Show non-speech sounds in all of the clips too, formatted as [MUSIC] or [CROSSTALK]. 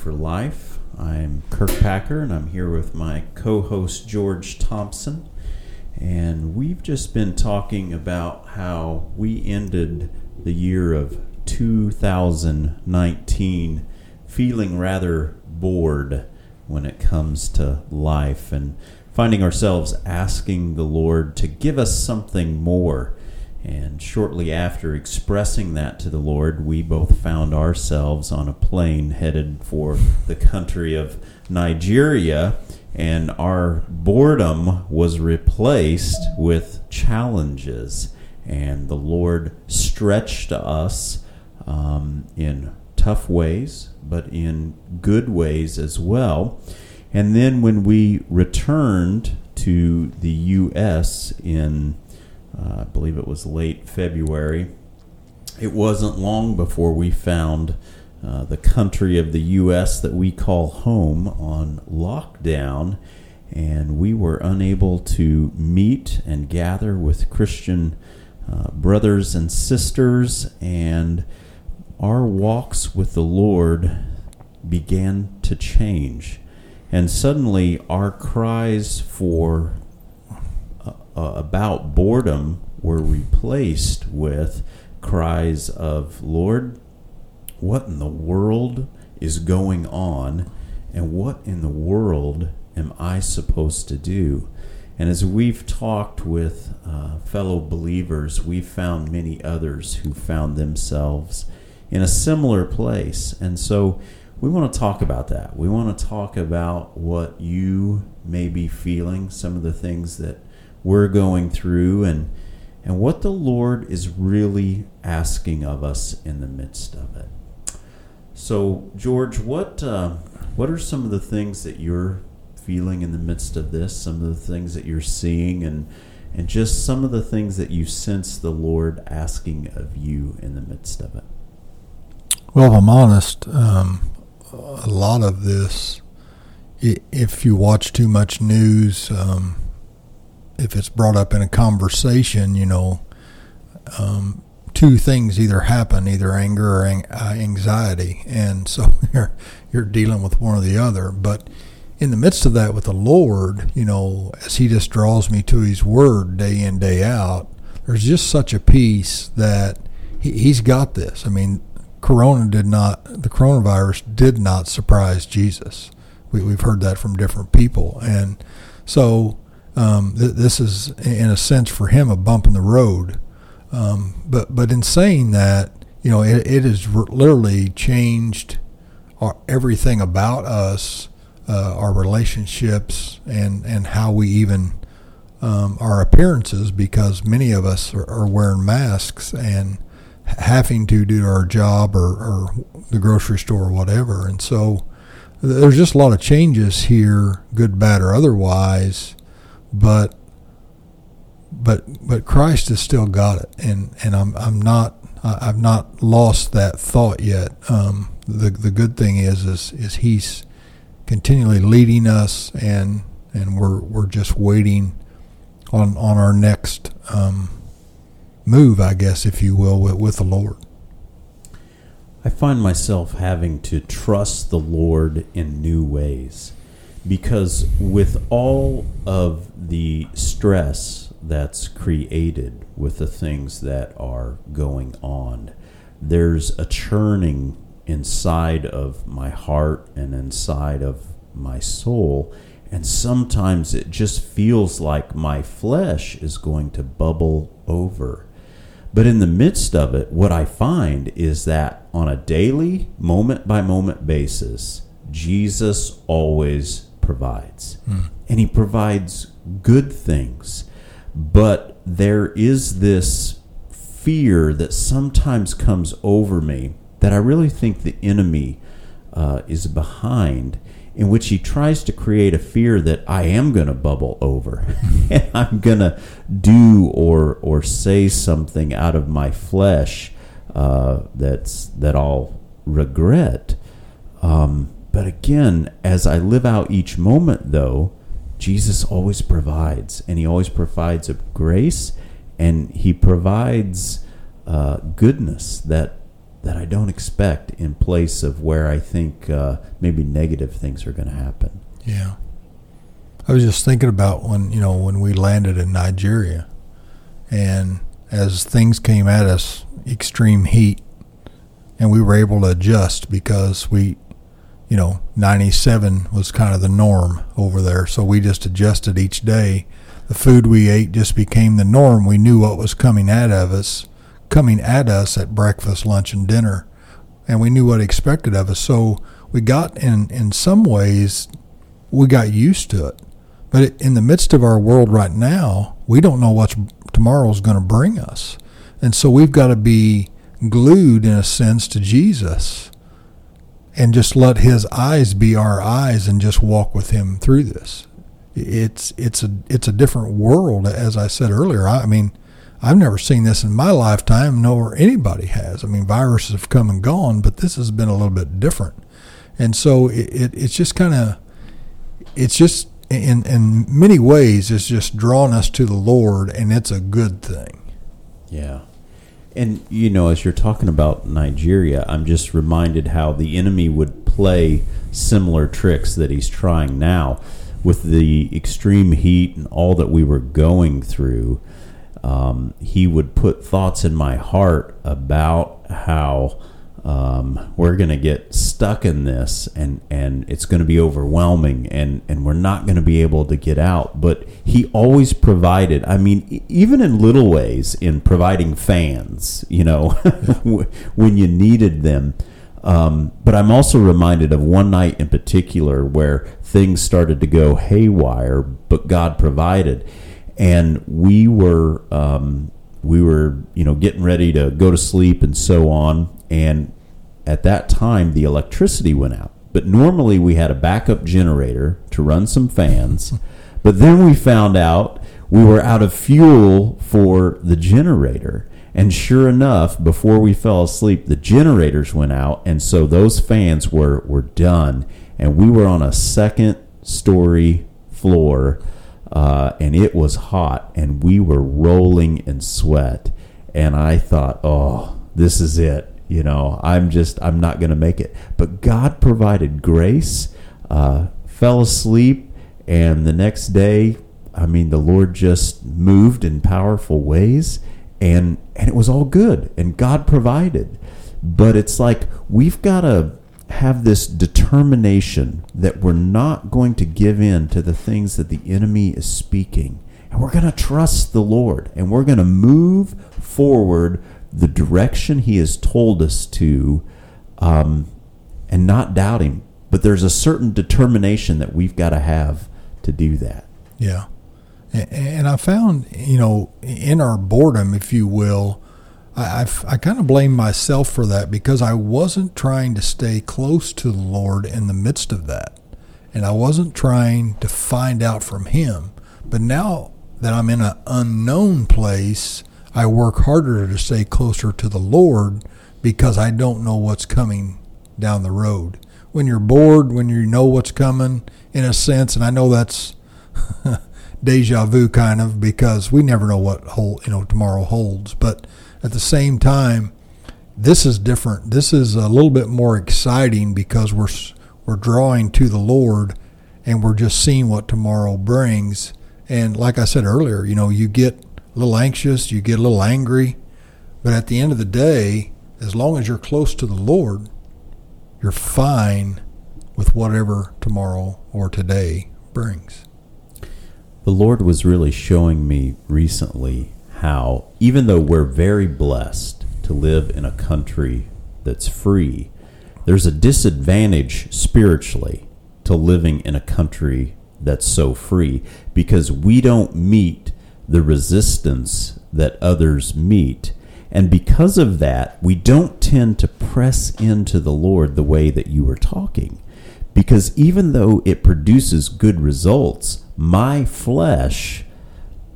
For Life. I'm Kirk Packer, and I'm here with my co host George Thompson. And we've just been talking about how we ended the year of 2019 feeling rather bored when it comes to life and finding ourselves asking the Lord to give us something more and shortly after expressing that to the Lord, we both found ourselves on a plane headed for the country of Nigeria, and our boredom was replaced with challenges. And the Lord stretched us um, in tough ways, but in good ways as well. And then when we returned to the U.S. in I believe it was late February. It wasn't long before we found uh, the country of the U.S. that we call home on lockdown, and we were unable to meet and gather with Christian uh, brothers and sisters, and our walks with the Lord began to change. And suddenly, our cries for uh, about boredom were replaced with cries of, Lord, what in the world is going on? And what in the world am I supposed to do? And as we've talked with uh, fellow believers, we've found many others who found themselves in a similar place. And so we want to talk about that. We want to talk about what you may be feeling, some of the things that we're going through and and what the Lord is really asking of us in the midst of it. So, George, what uh, what are some of the things that you're feeling in the midst of this? Some of the things that you're seeing, and and just some of the things that you sense the Lord asking of you in the midst of it. Well, if I'm honest, um, a lot of this, if you watch too much news. Um, if it's brought up in a conversation, you know, um, two things either happen, either anger or uh, anxiety, and [LAUGHS] so you're you're dealing with one or the other. But in the midst of that, with the Lord, you know, as He just draws me to His Word day in day out, there's just such a peace that he, He's got this. I mean, Corona did not, the coronavirus did not surprise Jesus. We, we've heard that from different people, and so um, th- this is, in a sense, for him, a bump in the road. Um, but but in saying that, you know, it, it has literally changed our, everything about us, uh, our relationships, and and how we even um, our appearances, because many of us are, are, wearing masks and having to do our job or, or the grocery store or whatever, and so there's just a lot of changes here, good, bad, or otherwise but but but Christ has still got it, and and I'm I'm not I've not lost that thought yet. Um, the the good thing is is is He's continually leading us, and and we're we're just waiting on on our next um, move, I guess, if you will, with, with the Lord. I find myself having to trust the Lord in new ways because with all of the stress that's created with the things that are going on, there's a churning inside of my heart and inside of my soul. And sometimes it just feels like my flesh is going to bubble over. But in the midst of it, what I find is that on a daily, moment by moment basis, Jesus always provides. Mm. And He provides good things. But there is this fear that sometimes comes over me that I really think the enemy uh, is behind, in which he tries to create a fear that I am going to bubble over, [LAUGHS] and I'm going to do or or say something out of my flesh uh, that's that I'll regret. Um, but again, as I live out each moment, though, Jesus always provides, and He always provides a grace, and He provides uh, goodness that that I don't expect in place of where I think uh, maybe negative things are going to happen. Yeah. I was just thinking about when, you know, when we landed in Nigeria and as things came at us, extreme heat, and we were able to adjust because we, you know, 97 was kind of the norm over there. So we just adjusted each day. The food we ate just became the norm. We knew what was coming at of us, coming at us at breakfast, lunch, and dinner, and we knew what expected of us. So we got in in some ways, we got used to it. But in the midst of our world right now, we don't know what tomorrow's going to bring us. And so we've got to be glued, in a sense, to Jesus and just let his eyes be our eyes and just walk with him through this. It's it's a it's a different world, as I said earlier. I, mean, I've never seen this in my lifetime, nor anybody has. I mean, viruses have come and gone, but this has been a little bit different. And so it, it it's just kind of it's just in in many ways it's just drawn us to the Lord, and it's a good thing. Yeah. And you know, as you're talking about Nigeria, I'm just reminded how the enemy would play similar tricks that he's trying now with the extreme heat and all that we were going through. Um, he would put thoughts in my heart about how um, we're going to get stuck in this and, and it's going to be overwhelming and, and we're not going to be able to get out. But he always provided, I mean, even in little ways, in providing fans, you know, [LAUGHS] when you needed them. Um, but I'm also reminded of one night in particular where things started to go haywire, but God provided. And we were. Um, we were, you know, getting ready to go to sleep and so on and at that time the electricity went out. But normally we had a backup generator to run some fans. [LAUGHS] But then we found out we were out of fuel for the generator. And sure enough, before we fell asleep, the generators went out, and so those fans were, were done. And we were on a second story floor, uh, and it was hot, and we were rolling in sweat. And I thought, oh, this is it you know i'm just i'm not going to make it. But god provided grace uh, fell asleep and the next day i mean the lord just moved in powerful ways and and it was all good and god provided. But it's like we've got to have this determination that we're not going to give in to the things that the enemy is speaking. And we're going to trust the lord and we're going to move forward the direction He has told us to, um, and not doubt Him. But there's a certain determination that we've got to have to do that. Yeah. And I found, you know, in our boredom, if you will, I, I've, I kind of blame myself for that because I wasn't trying to stay close to the Lord in the midst of that. And I wasn't trying to find out from Him. But now that I'm in an unknown place, I work harder to stay closer to the Lord because I don't know what's coming down the road. When you're bored, when you know what's coming, in a sense, and I know that's [LAUGHS] deja vu kind of because we never know what whole you know tomorrow holds. But at the same time, this is different. This is a little bit more exciting because we're we're drawing to the Lord, and we're just seeing what tomorrow brings. And like I said earlier, you know, you get little anxious, you get a little angry. But at the end of the day, as long as you're close to the Lord, you're fine with whatever tomorrow or today brings. The Lord was really showing me recently how, even though we're very blessed to live in a country that's free, there's a disadvantage spiritually to living in a country that's so free because we don't meet the resistance that others meet. And because of that, we don't tend to press into the Lord the way that you were talking. Because even though it produces good results, my flesh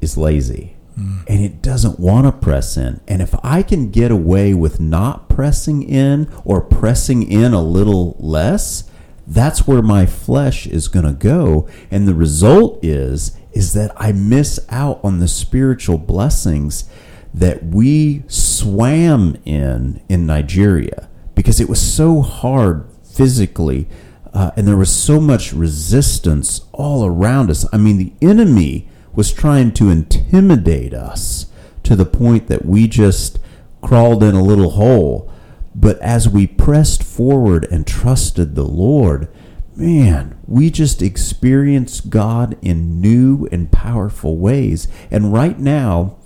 is lazy mm. and it doesn't want to press in. And if I can get away with not pressing in or pressing in a little less, that's where my flesh is going to go. And the result is is that I miss out on the spiritual blessings that we swam in in Nigeria because it was so hard physically uh, and there was so much resistance all around us. I mean, the enemy was trying to intimidate us to the point that we just crawled in a little hole. But as we pressed forward and trusted the Lord, man, we just experience God in new and powerful ways. And right now,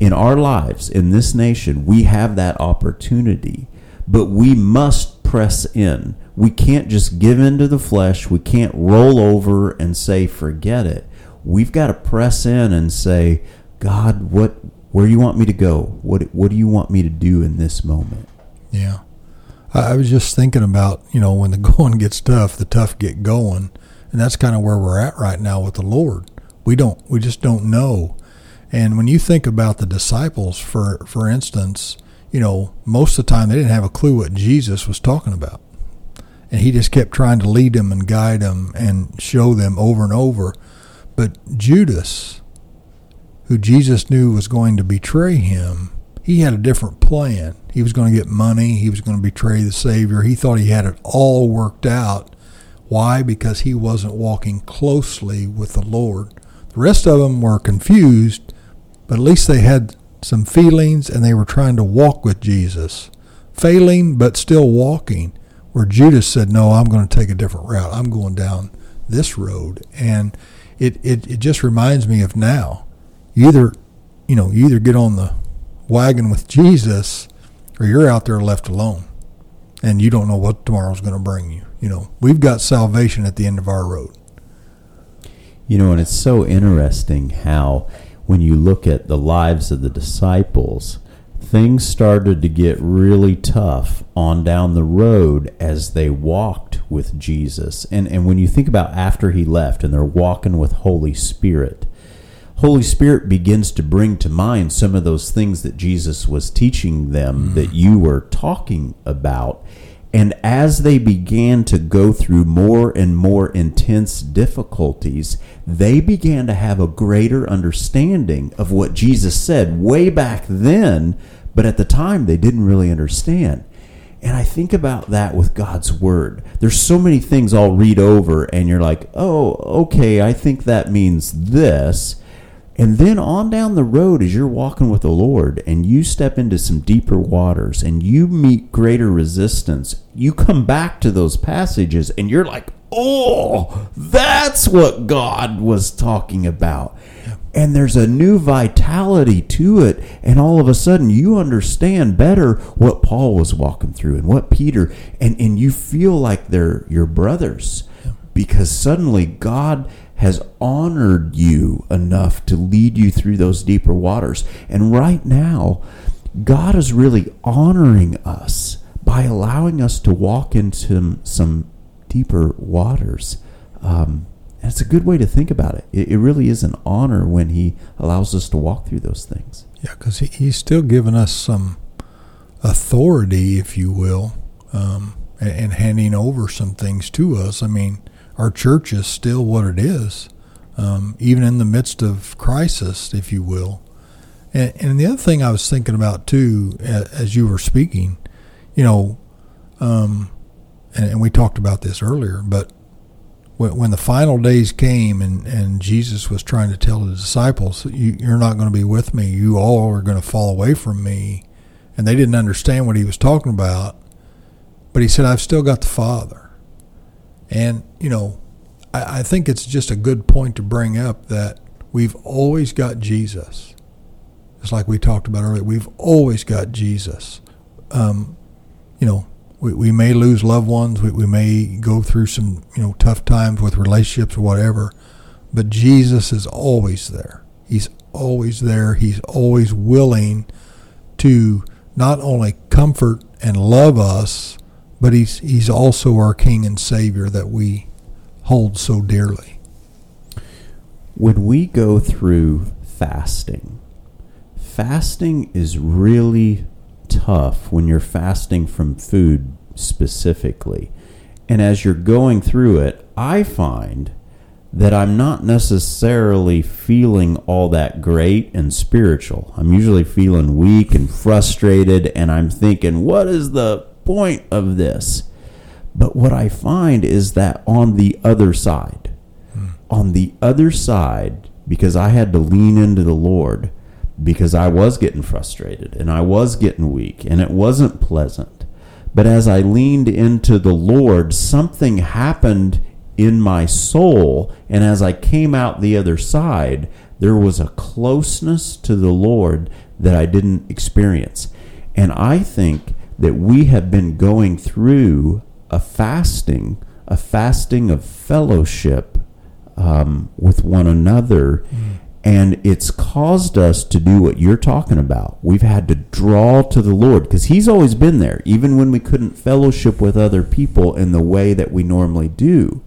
in our lives, in this nation, we have that opportunity, but we must press in. We can't just give in to the flesh. We can't roll over and say, forget it. We've got to press in and say, God, what, where do you want me to go? What, what do you want me to do in this moment? Yeah. I was just thinking about, you know, when the [LAUGHS] going gets tough, the tough get going. And that's kind of where we're at right now with the Lord. We don't, we just don't know. And when you think about the disciples, for, for instance, you know, most of the time they didn't have a clue what Jesus was talking about. And he just kept trying to lead them and guide them and show them over and over. But Judas, who Jesus knew was going to betray him, he had a different plan. He was going to get money. He was going to betray the Savior. He thought he had it all worked out. Why? Because he wasn't walking closely with the Lord. The rest of them were confused, but at least they had some feelings and they were trying to walk with Jesus. Failing, but still walking. Where Judas said, No, I'm going to take a different route. I'm going down this road. And it, it, it just reminds me of now. You either, you know, you either get on the wagon with Jesus, or you're out there left alone, and you don't know what tomorrow's going to bring you. You know, we've got salvation at the end of our road. You know, and it's so interesting how when you look at the lives of the disciples, things started to get really tough on down the road as they walked with Jesus. And and when you think about after he left and they're walking with Holy Spirit, Holy Spirit begins to bring to mind some of those things that Jesus was teaching them mm-hmm. that you were talking about. And as they began to go through more and more intense difficulties, they began to have a greater understanding of what Jesus said way back then, but at the time they didn't really understand. And I think about that with God's Word. There's so many things I'll read over, and you're like, oh, okay, I think that means this. And then on down the road, as you're walking with the Lord and you step into some deeper waters and you meet greater resistance, you come back to those passages and you're like, oh, that's what God was talking about. And there's a new vitality to it. And all of a sudden, you understand better what Paul was walking through and what Peter, and, and you feel like they're your brothers because suddenly God has honored you enough to lead you through those deeper waters. And right now, God is really honoring us by allowing us to walk into some deeper waters. Um, and it's a good way to think about it. it. It really is an honor when He allows us to walk through those things. Yeah, because he, He's still given us some authority, if you will, um, and, and handing over some things to us. I mean, our church is still what it is, um, even in the midst of crisis, if you will. And, and, the other thing I was thinking about too, as you were speaking, you know, um, and, and, we talked about this earlier, but when, when, the final days came and, and Jesus was trying to tell the disciples, you, you're not going to be with me, you all are going to fall away from me, and they didn't understand what he was talking about, but he said, I've still got the Father. And, you know, I, I think it's just a good point to bring up that we've always got Jesus. It's like we talked about earlier. We've always got Jesus. Um, you know, we, we may lose loved ones. We, we may go through some, you know, tough times with relationships or whatever. But Jesus is always there. He's always there. He's always willing to not only comfort and love us, but he's he's also our king and savior that we hold so dearly. When we go through fasting, fasting is really tough when you're fasting from food specifically. And as you're going through it, I find that I'm not necessarily feeling all that great and spiritual. I'm usually feeling weak and frustrated, and I'm thinking, what is the point of this? But what I find is that on the other side, hmm. on the other side, because I had to lean into the Lord, because I was getting frustrated and I was getting weak and it wasn't pleasant. But as I leaned into the Lord, something happened in my soul. And as I came out the other side, there was a closeness to the Lord that I didn't experience. And I think that we have been going through a fasting, a fasting of fellowship um, with one another. Mm. And it's caused us to do what you're talking about. We've had to draw to the Lord because He's always been there, even when we couldn't fellowship with other people in the way that we normally do.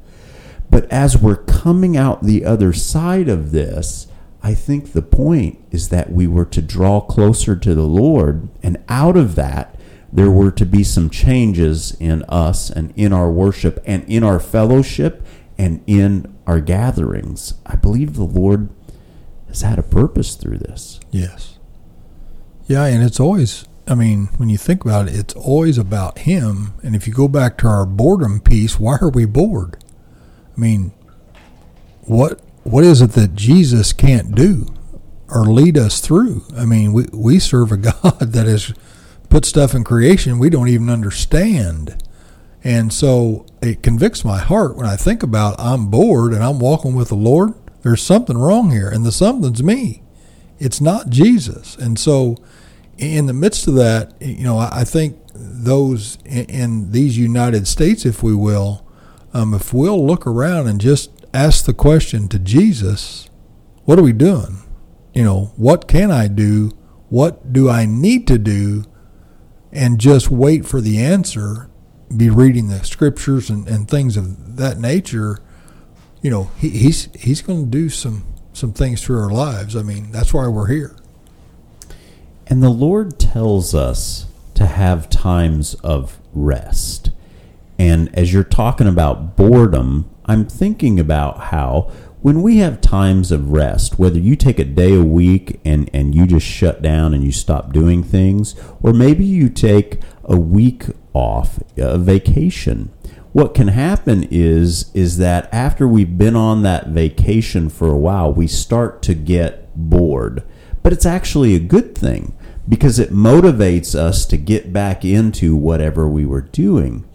But as we're coming out the other side of this, I think the point is that we were to draw closer to the Lord, and out of that, there were to be some changes in us and in our worship and in our fellowship and in our gatherings. I believe the Lord has had a purpose through this. Yes. Yeah, and it's always, I mean, when you think about it, it's always about Him. And if you go back to our boredom piece, why are we bored? I mean, what what is it that Jesus can't do or lead us through? I mean, we, we serve a [LAUGHS] God that has put stuff in creation we don't even understand. And so it convicts my heart when I think about I'm bored and I'm walking with the Lord. There's something wrong here, and the something's me. It's not Jesus. And so, in the midst of that, you know, I think those in these United States, if we will, um, if we'll look around and just ask the question to Jesus, what are we doing? You know, what can I do? What do I need to do? And just wait for the answer, be reading the scriptures and, and things of that nature. You know, he, he's he's going to do some some things through our lives. I mean, that's why we're here. And the Lord tells us to have times of rest. And as you're talking about boredom, I'm thinking about how when we have times of rest, whether you take a day a week and, and you just shut down and you stop doing things, or maybe you take a week off, a vacation, what can happen is is that after we've been on that vacation for a while, we start to get bored. But it's actually a good thing because it motivates us to get back into whatever we were doing.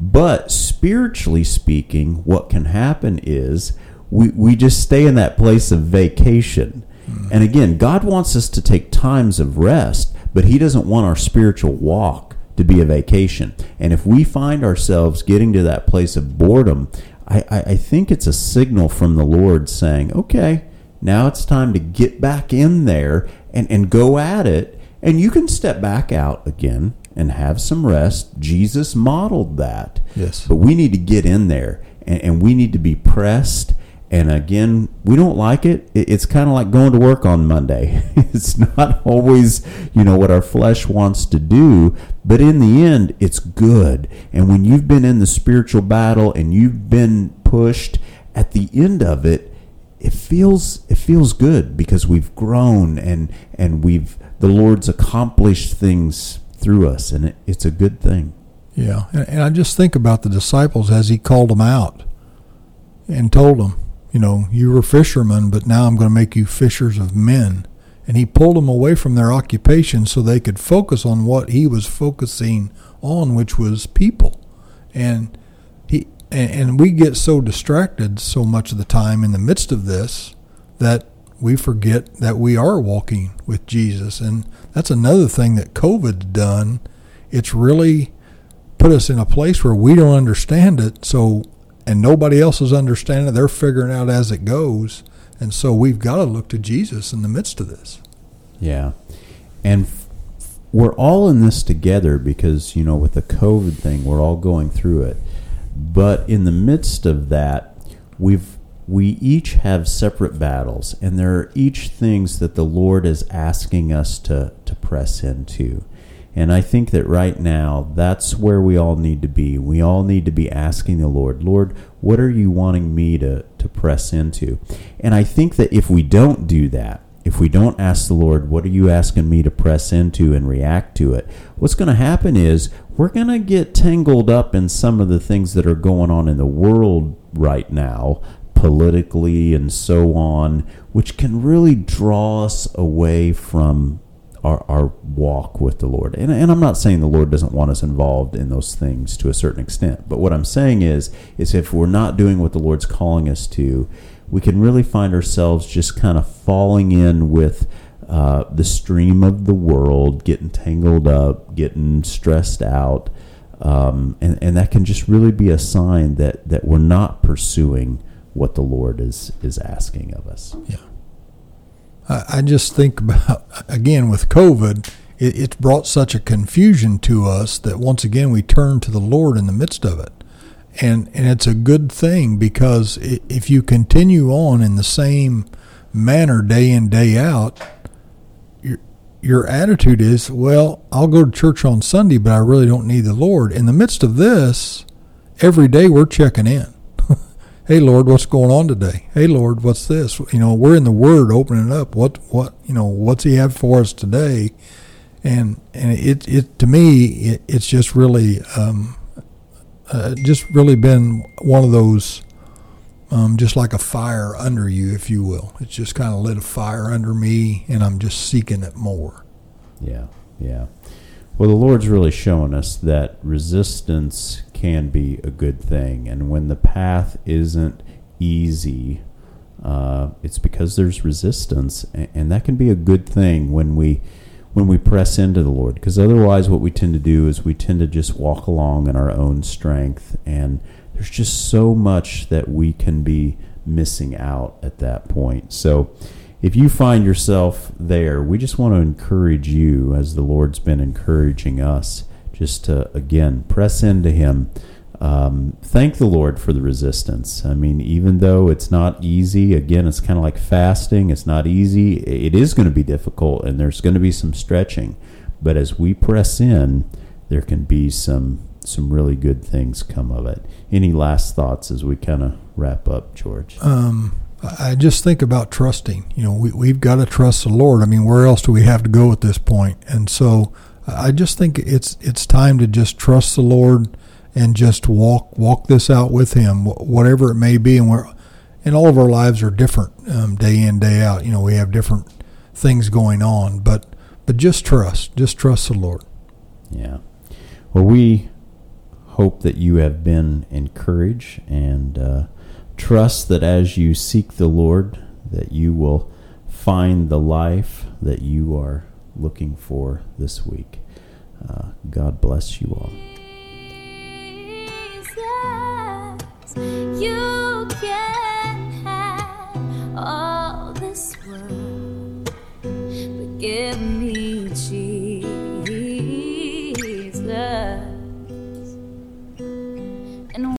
But spiritually speaking, what can happen is we, we just stay in that place of vacation. Mm. And again, God wants us to take times of rest, but He doesn't want our spiritual walk to be a vacation. And if we find ourselves getting to that place of boredom, I, I, I think it's a signal from the Lord saying, okay, now it's time to get back in there and, and go at it. And you can step back out again and have some rest. Jesus modeled that. Yes. But we need to get in there and, and we need to be pressed. And again, we don't like it. It's kind of like going to work on Monday. [LAUGHS] it's not always, you know, what our flesh wants to do, but in the end, it's good. And when you've been in the spiritual battle and you've been pushed at the end of it, it feels it feels good because we've grown and and we've the Lord's accomplished things through us, and it, it's a good thing. Yeah, and, and I just think about the disciples as he called them out and told them, you know, you were fishermen, but now I'm going to make you fishers of men. And he pulled them away from their occupation so they could focus on what he was focusing on, which was people. And he and we get so distracted so much of the time in the midst of this that we forget that we are walking with Jesus. And that's another thing that COVID's done. It's really put us in a place where we don't understand it. So, and nobody else is understanding. They're figuring out as it goes. And so we've got to look to Jesus in the midst of this. Yeah. And f- we're all in this together because, you know, with the COVID thing, we're all going through it. But in the midst of that, we've we each have separate battles, and there are each things that the Lord is asking us to, to press into. And I think that right now, that's where we all need to be. We all need to be asking the Lord, Lord, what are you wanting me to, to press into? And I think that if we don't do that, if we don't ask the Lord, what are you asking me to press into and react to it? What's going to happen is we're going to get tangled up in some of the things that are going on in the world right now, politically and so on, which can really draw us away from our, our walk with the Lord. And, and I'm not saying the Lord doesn't want us involved in those things to a certain extent, but what I'm saying is, is if we're not doing what the Lord's calling us to, we can really find ourselves just kind of falling in with uh, the stream of the world, getting tangled up, getting stressed out. Um, and, and that can just really be a sign that, that we're not pursuing what the Lord is, is asking of us. Yeah. I, just think about, again, with COVID, it, it's brought such a confusion to us that once again we turn to the Lord in the midst of it. And, and it's a good thing because if you continue on in the same manner day in, day out, your, your attitude is, well, I'll go to church on Sunday, but I really don't need the Lord. In the midst of this, every day we're checking in hey Lord, what's going on today? Hey Lord, what's this? You know, we're in the Word, opening up. What what you know? What's He have for us today? And and it it to me it, it's just really um, uh, just really been one of those. Um, just like a fire under you, if you will. It's just kind of lit a fire under me, and I'm just seeking it more. Yeah, yeah. Well, the Lord's really showing us that resistance can be a good thing. And when the path isn't easy, uh, it's because there's resistance, and, and, that can be a good thing when we when we press into the Lord. Because otherwise, what we tend to do is we tend to just walk along in our own strength, and there's just so much that we can be missing out at that point. So. If you find yourself there, we just want to encourage you, as the Lord's been encouraging us, just to again press into Him. Um, thank the Lord for the resistance. I mean, even though it's not easy, again, it's kind of like fasting. It's not easy. It is going to be difficult, and there's going to be some stretching. But as we press in, there can be some some really good things come of it. Any last thoughts as we kind of wrap up, George? Um, I just think about trusting. You know, we, we've got to trust the Lord. I mean, where else do we have to go at this point? And so I just think it's it's time to just trust the Lord and just walk walk this out with Him, whatever it may be. And we're and all of our lives are different um, day in day out. You know, we have different things going on, but but just trust, just trust the Lord. Yeah. Well, we hope that you have been encouraged and uh, trust that as you seek the Lord, that you will find the life that you are looking for this week. Uh, God bless you all. You can have all this world, me